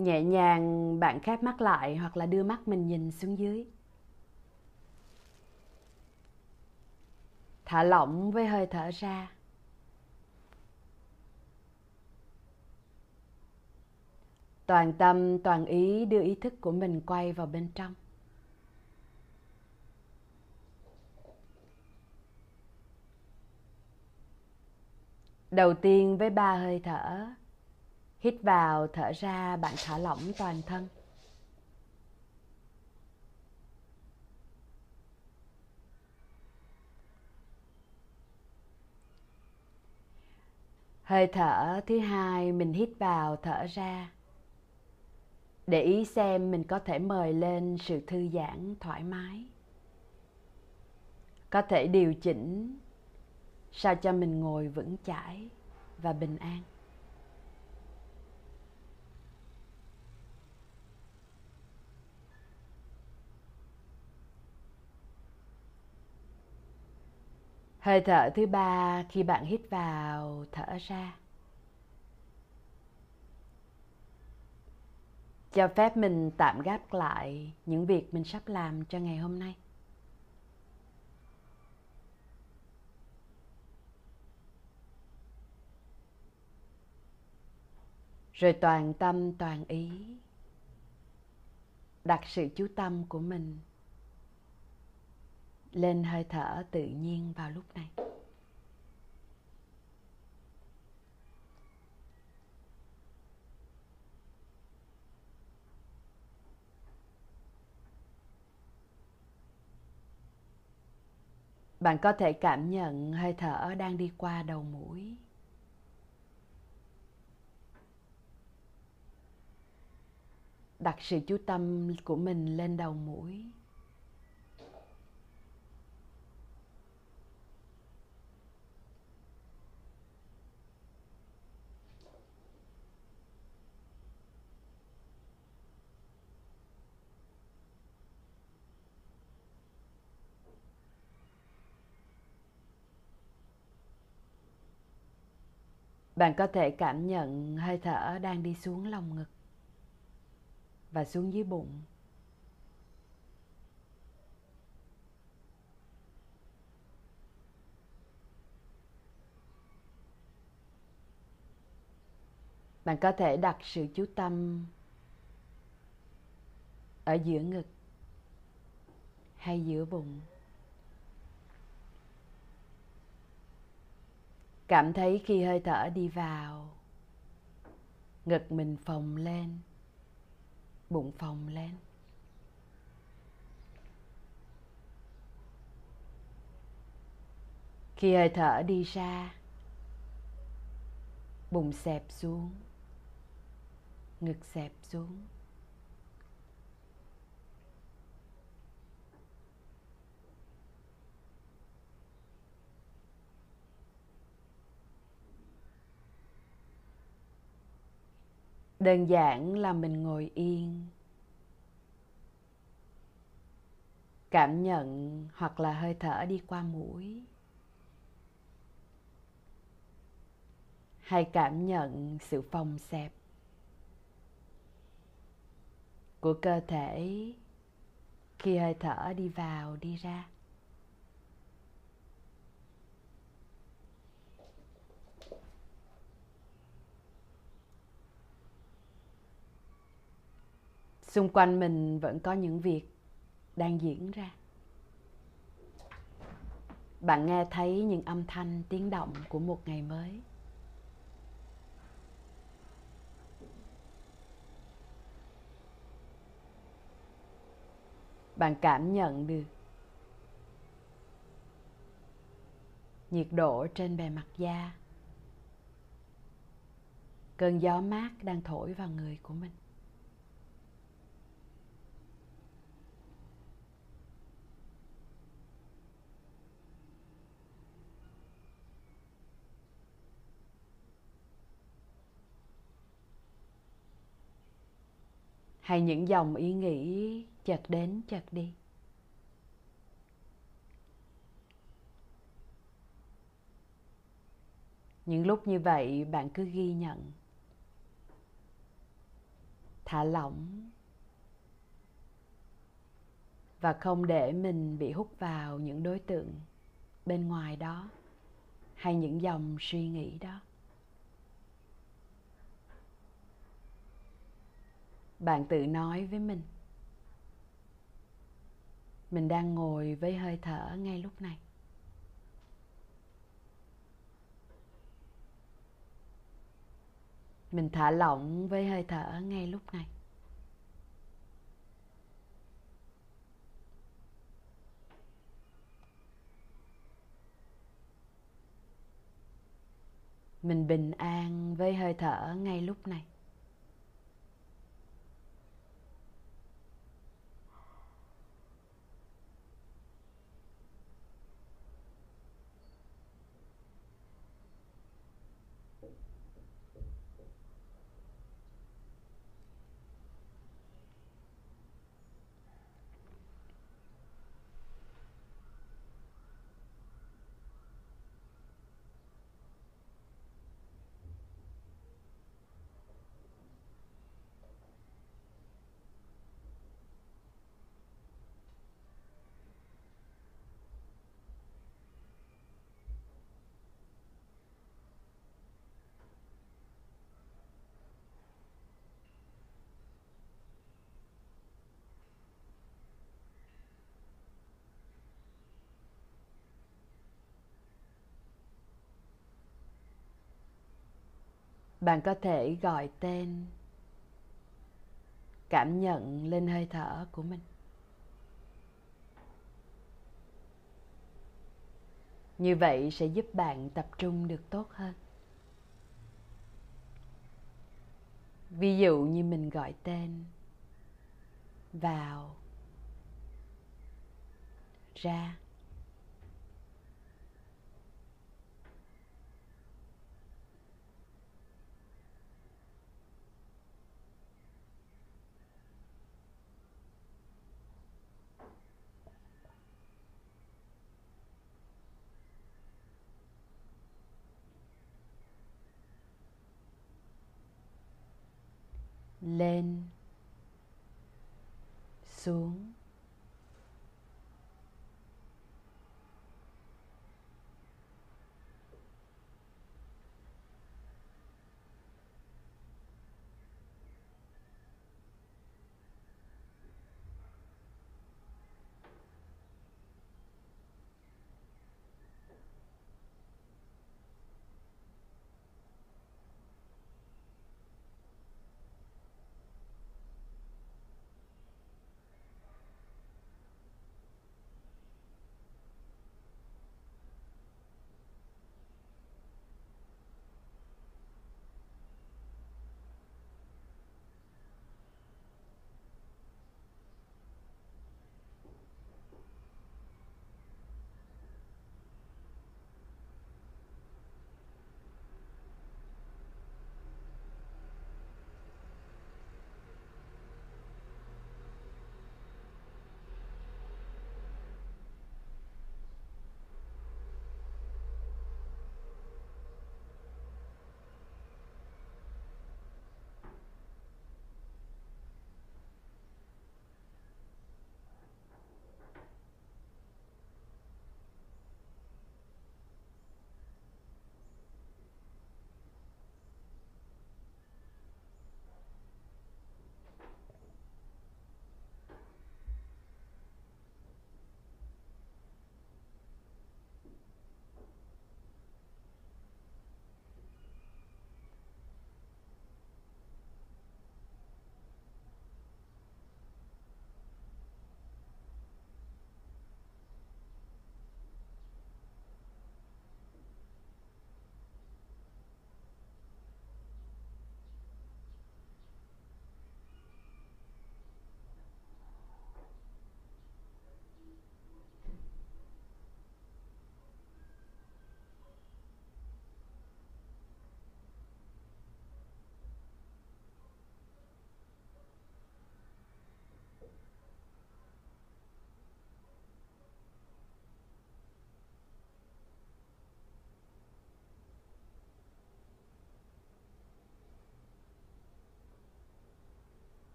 Nhẹ nhàng bạn khép mắt lại hoặc là đưa mắt mình nhìn xuống dưới. Thả lỏng với hơi thở ra. Toàn tâm, toàn ý đưa ý thức của mình quay vào bên trong. Đầu tiên với ba hơi thở. Hít vào, thở ra, bạn thả lỏng toàn thân. Hơi thở thứ hai mình hít vào, thở ra. Để ý xem mình có thể mời lên sự thư giãn thoải mái. Có thể điều chỉnh sao cho mình ngồi vững chãi và bình an hơi thở thứ ba khi bạn hít vào, thở ra. Cho phép mình tạm gác lại những việc mình sắp làm cho ngày hôm nay. Rồi toàn tâm toàn ý, đặt sự chú tâm của mình lên hơi thở tự nhiên vào lúc này. Bạn có thể cảm nhận hơi thở đang đi qua đầu mũi. Đặt sự chú tâm của mình lên đầu mũi. Bạn có thể cảm nhận hơi thở đang đi xuống lòng ngực và xuống dưới bụng. Bạn có thể đặt sự chú tâm ở giữa ngực hay giữa bụng. Cảm thấy khi hơi thở đi vào, ngực mình phồng lên bụng phồng lên. Khi hơi thở đi ra bụng xẹp xuống ngực xẹp xuống. Đơn giản là mình ngồi yên. Cảm nhận hoặc là hơi thở đi qua mũi. Hay cảm nhận sự phồng xẹp của cơ thể khi hơi thở đi vào, đi ra. Xung quanh mình vẫn có những việc đang diễn ra. Bạn nghe thấy những âm thanh tiếng động của một ngày mới. Bạn cảm nhận được nhiệt độ trên bề mặt da. Cơn gió mát đang thổi vào người của mình. Hay những dòng ý nghĩ chợt đến chợt đi? Những lúc như vậy bạn cứ ghi nhận. Thả lỏng. Và không để mình bị hút vào những đối tượng bên ngoài đó, hay những dòng suy nghĩ đó. Bạn tự nói với mình. Mình đang ngồi với hơi thở ngay lúc này. Mình thả lỏng với hơi thở ngay lúc này. Mình bình an với hơi thở ngay lúc này. Bạn có thể gọi tên cảm nhận lên hơi thở của mình. Như vậy sẽ giúp bạn tập trung được tốt hơn. Ví dụ như mình gọi tên vào ra. Lên xuống.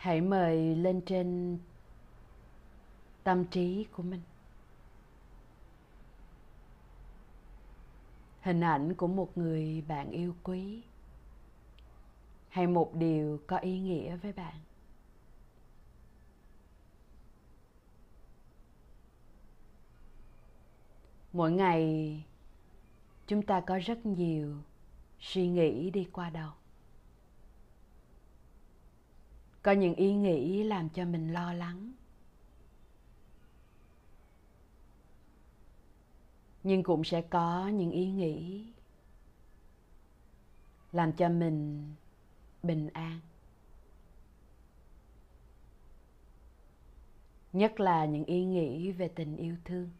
Hãy mời lên trên tâm trí của mình. Hình ảnh của một người bạn yêu quý hay một điều có ý nghĩa với bạn. Mỗi ngày, chúng ta có rất nhiều suy nghĩ đi qua đầu có những ý nghĩ làm cho mình lo lắng. Nhưng cũng sẽ có những ý nghĩ làm cho mình bình an. Nhất là những ý nghĩ về tình yêu thương,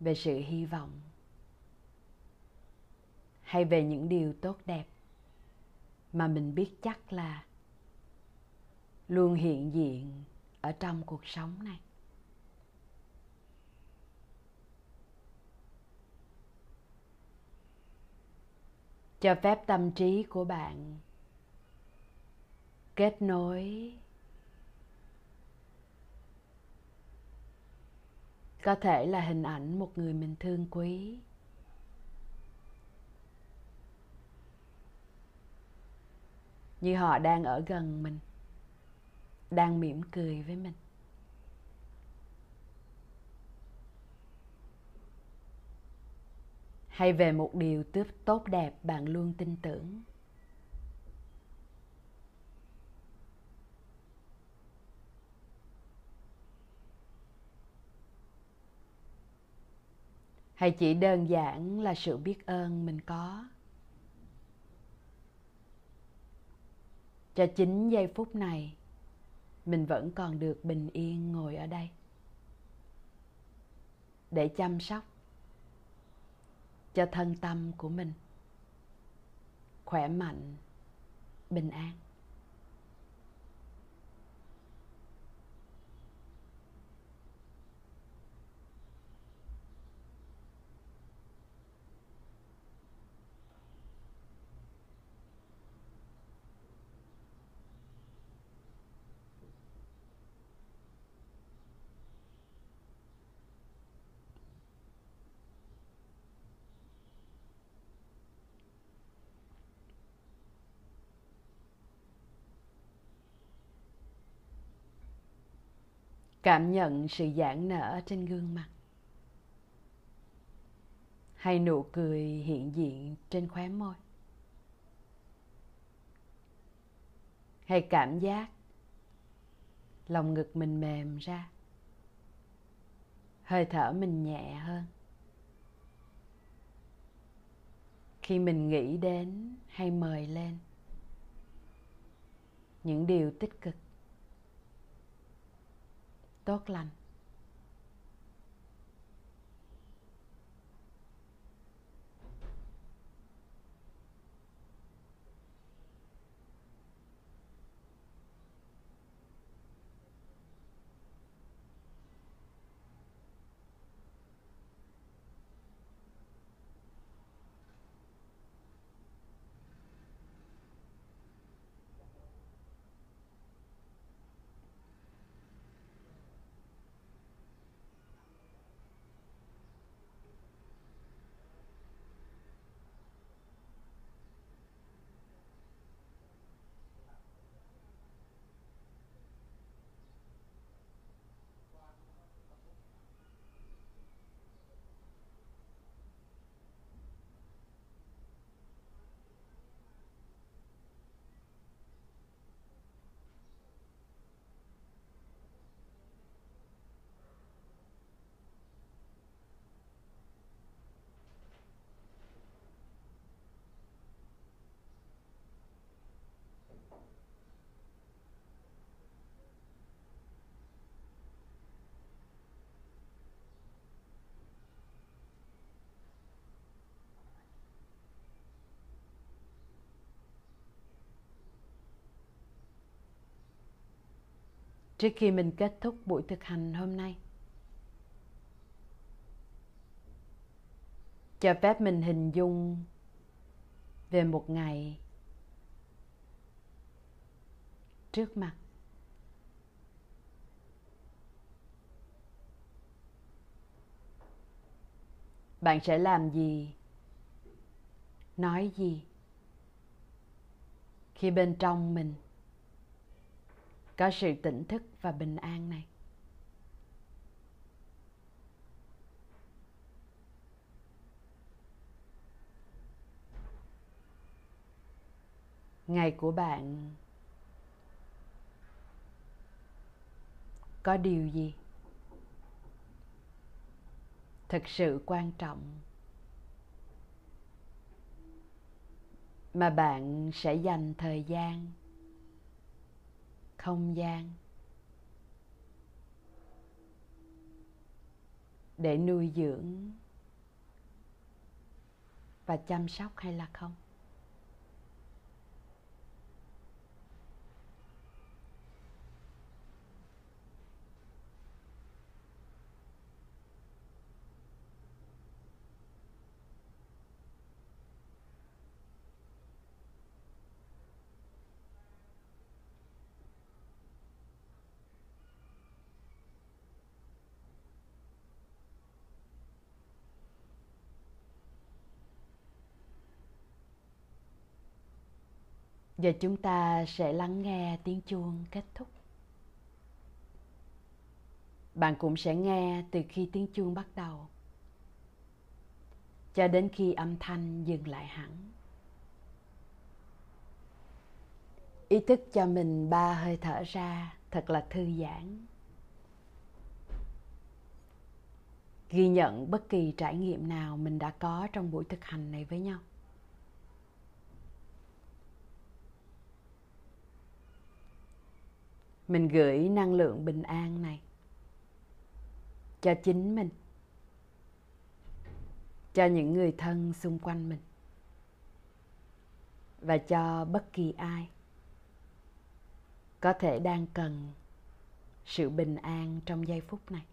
về sự hy vọng, hay về những điều tốt đẹp mà mình biết chắc là luôn hiện diện ở trong cuộc sống này. Cho phép tâm trí của bạn kết nối có thể là hình ảnh một người mình thương quý như họ đang ở gần mình, đang mỉm cười với mình. Hay về một điều tốt đẹp bạn luôn tin tưởng. Hay chỉ đơn giản là sự biết ơn mình có? Cho chính giây phút này, mình vẫn còn được bình yên ngồi ở đây. Để chăm sóc cho thân tâm của mình, khỏe mạnh, bình an. Cảm nhận sự giãn nở trên gương mặt. Hay nụ cười hiện diện trên khóe môi. Hay cảm giác lòng ngực mình mềm ra. Hơi thở mình nhẹ hơn. Khi mình nghĩ đến hay mời lên. Những điều tích cực tốt trước khi mình kết thúc buổi thực hành hôm nay, cho phép mình hình dung về một ngày trước mặt. Bạn sẽ làm gì? Nói gì? Khi bên trong mình có sự tỉnh thức và bình an này. Ngày của bạn, có điều gì thực sự quan trọng mà bạn sẽ dành thời gian không gian. Để nuôi dưỡng và chăm sóc hay là không? Giờ chúng ta sẽ lắng nghe tiếng chuông kết thúc. Bạn cũng sẽ nghe từ khi tiếng chuông bắt đầu, cho đến khi âm thanh dừng lại hẳn. Ý thức cho mình ba hơi thở ra thật là thư giãn. Ghi nhận bất kỳ trải nghiệm nào mình đã có trong buổi thực hành này với nhau. Mình gửi năng lượng bình an này. Cho chính mình. Cho những người thân xung quanh mình. Và cho bất kỳ ai có thể đang cần sự bình an trong giây phút này.